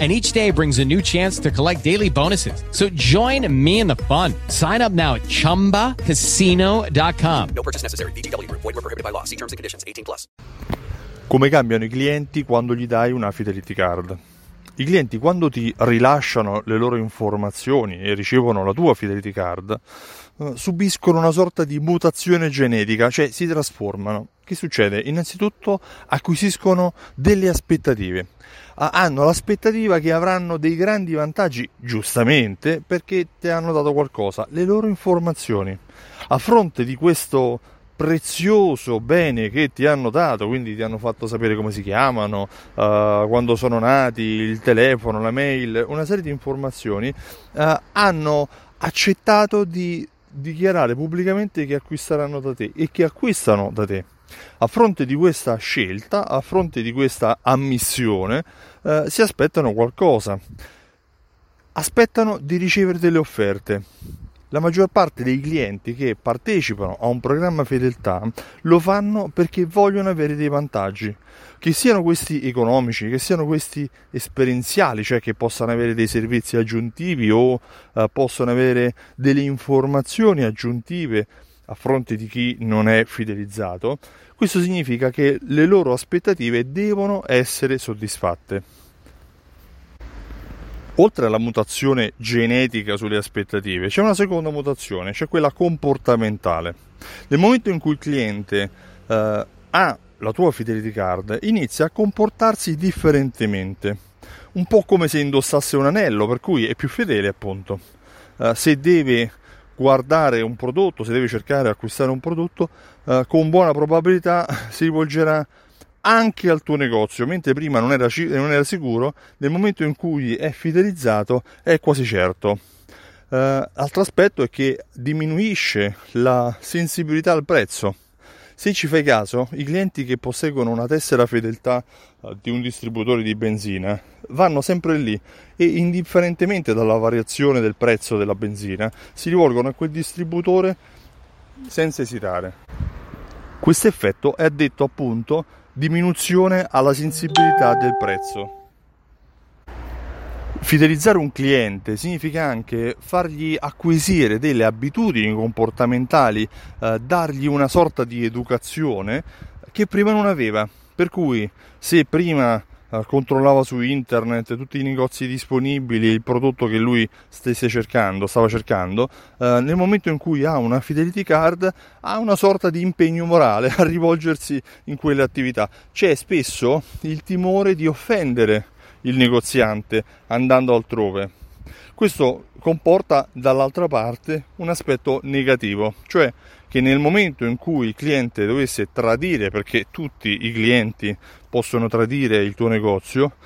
and each day brings a new chance to collect daily bonuses. So join me in the fun. Sign up now at ChumbaCasino.com. No purchase necessary. BGW. Void were prohibited by law. See terms and conditions. 18 plus. Come cambiano i clienti quando gli dai una fidelity card? I clienti quando ti rilasciano le loro informazioni e ricevono la tua fidelity card eh, subiscono una sorta di mutazione genetica, cioè si trasformano. Che succede? Innanzitutto acquisiscono delle aspettative hanno l'aspettativa che avranno dei grandi vantaggi, giustamente, perché ti hanno dato qualcosa, le loro informazioni. A fronte di questo prezioso bene che ti hanno dato, quindi ti hanno fatto sapere come si chiamano, uh, quando sono nati, il telefono, la mail, una serie di informazioni, uh, hanno accettato di dichiarare pubblicamente che acquisteranno da te e che acquistano da te. A fronte di questa scelta, a fronte di questa ammissione, eh, si aspettano qualcosa. Aspettano di ricevere delle offerte. La maggior parte dei clienti che partecipano a un programma fedeltà lo fanno perché vogliono avere dei vantaggi, che siano questi economici, che siano questi esperienziali, cioè che possano avere dei servizi aggiuntivi o eh, possono avere delle informazioni aggiuntive a fronte di chi non è fidelizzato, questo significa che le loro aspettative devono essere soddisfatte. Oltre alla mutazione genetica sulle aspettative, c'è una seconda mutazione, cioè quella comportamentale. Nel momento in cui il cliente eh, ha la tua fidelity card, inizia a comportarsi differentemente, un po' come se indossasse un anello, per cui è più fedele appunto. Eh, se deve guardare un prodotto, se deve cercare di acquistare un prodotto, eh, con buona probabilità si rivolgerà anche al tuo negozio, mentre prima non era, non era, sicuro, nel momento in cui è fidelizzato è quasi certo. Uh, altro aspetto è che diminuisce la sensibilità al prezzo. Se ci fai caso, i clienti che posseggono una tessera fedeltà uh, di un distributore di benzina vanno sempre lì e indifferentemente dalla variazione del prezzo della benzina si rivolgono a quel distributore senza esitare. Questo effetto è detto appunto diminuzione alla sensibilità del prezzo. Fidelizzare un cliente significa anche fargli acquisire delle abitudini comportamentali, eh, dargli una sorta di educazione che prima non aveva. Per cui se prima controllava su internet tutti i negozi disponibili, il prodotto che lui stesse cercando, stava cercando, eh, nel momento in cui ha una fidelity card ha una sorta di impegno morale a rivolgersi in quelle attività. C'è spesso il timore di offendere il negoziante andando altrove. Questo comporta dall'altra parte un aspetto negativo, cioè che nel momento in cui il cliente dovesse tradire, perché tutti i clienti possono tradire il tuo negozio,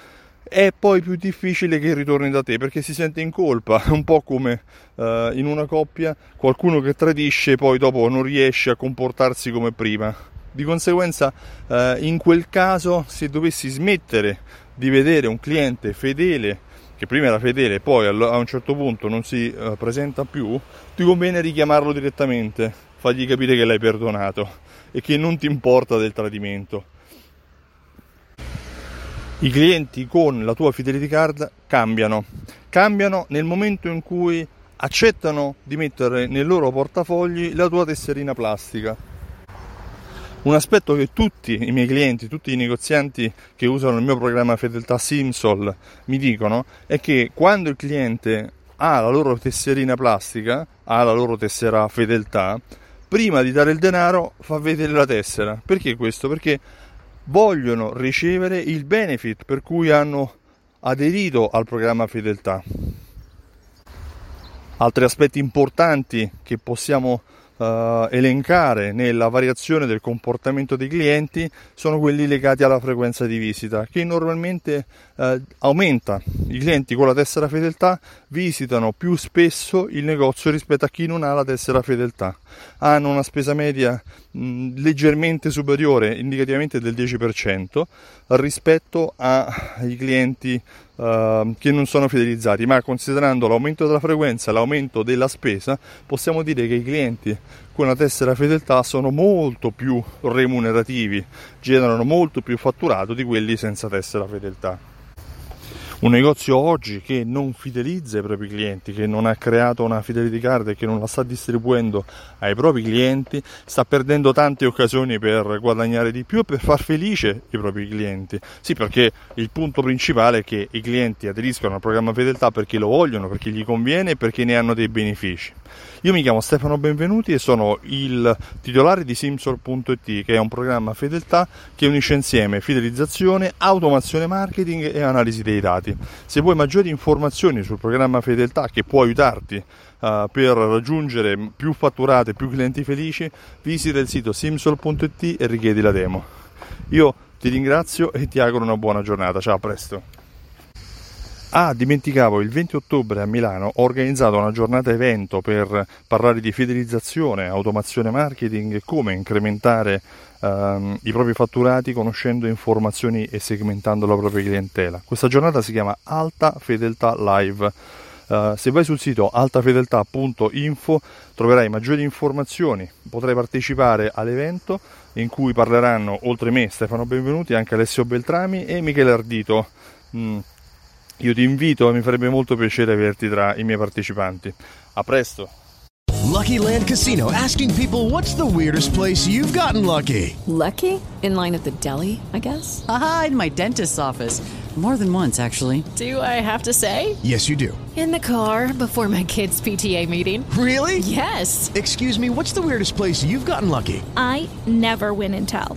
è poi più difficile che ritorni da te perché si sente in colpa, un po' come uh, in una coppia qualcuno che tradisce poi dopo non riesce a comportarsi come prima. Di conseguenza, uh, in quel caso, se dovessi smettere di vedere un cliente fedele, che prima era fedele e poi a un certo punto non si uh, presenta più, ti conviene richiamarlo direttamente, fargli capire che l'hai perdonato e che non ti importa del tradimento. I clienti con la tua fidelity card cambiano, cambiano nel momento in cui accettano di mettere nel loro portafogli la tua tesserina plastica un aspetto che tutti i miei clienti, tutti i negozianti che usano il mio programma Fedeltà Simsol mi dicono è che quando il cliente ha la loro tesserina plastica, ha la loro tessera fedeltà, prima di dare il denaro fa vedere la tessera. Perché questo? Perché vogliono ricevere il benefit per cui hanno aderito al programma fedeltà. Altri aspetti importanti che possiamo uh, elencare nella variazione del comportamento dei clienti sono quelli legati alla frequenza di visita, che normalmente uh, aumenta. I clienti con la tessera fedeltà visitano più spesso il negozio rispetto a chi non ha la tessera fedeltà. Hanno una spesa media leggermente superiore, indicativamente del 10%, rispetto ai clienti uh, che non sono fidelizzati, ma considerando l'aumento della frequenza e l'aumento della spesa, possiamo dire che i clienti con la tessera fedeltà sono molto più remunerativi, generano molto più fatturato di quelli senza tessera fedeltà. Un negozio oggi che non fidelizza i propri clienti, che non ha creato una fidelity card e che non la sta distribuendo ai propri clienti, sta perdendo tante occasioni per guadagnare di più e per far felice i propri clienti. Sì, perché il punto principale è che i clienti aderiscono al programma fedeltà perché lo vogliono, perché gli conviene e perché ne hanno dei benefici. Io mi chiamo Stefano Benvenuti e sono il titolare di Simsor.it, che è un programma fedeltà che unisce insieme fidelizzazione, automazione marketing e analisi dei dati. Se vuoi maggiori informazioni sul programma fedeltà che può aiutarti uh, per raggiungere più fatturate, più clienti felici, visita il sito simsol.it e richiedi la demo. Io ti ringrazio e ti auguro una buona giornata. Ciao, a presto. Ah, dimenticavo, il 20 ottobre a Milano ho organizzato una giornata evento per parlare di fidelizzazione, automazione marketing e come incrementare ehm, i propri fatturati conoscendo informazioni e segmentando la propria clientela. Questa giornata si chiama Alta Fedeltà Live. Uh, se vai sul sito altafedeltà.info troverai maggiori informazioni, potrai partecipare all'evento in cui parleranno oltre me Stefano Benvenuti anche Alessio Beltrami e Michele Ardito. Mm io ti invito, mi farebbe molto piacere averti tra i miei partecipanti. A presto! Lucky Land Casino asking people what's the weirdest place you've gotten lucky? Lucky? In line at the deli, I guess? Aha, in my dentist's office. More than once, actually. Do I have to say? Yes, you do. In the car before my kids' PTA meeting. Really? Yes. Excuse me, what's the weirdest place you've gotten lucky? I never win and tell.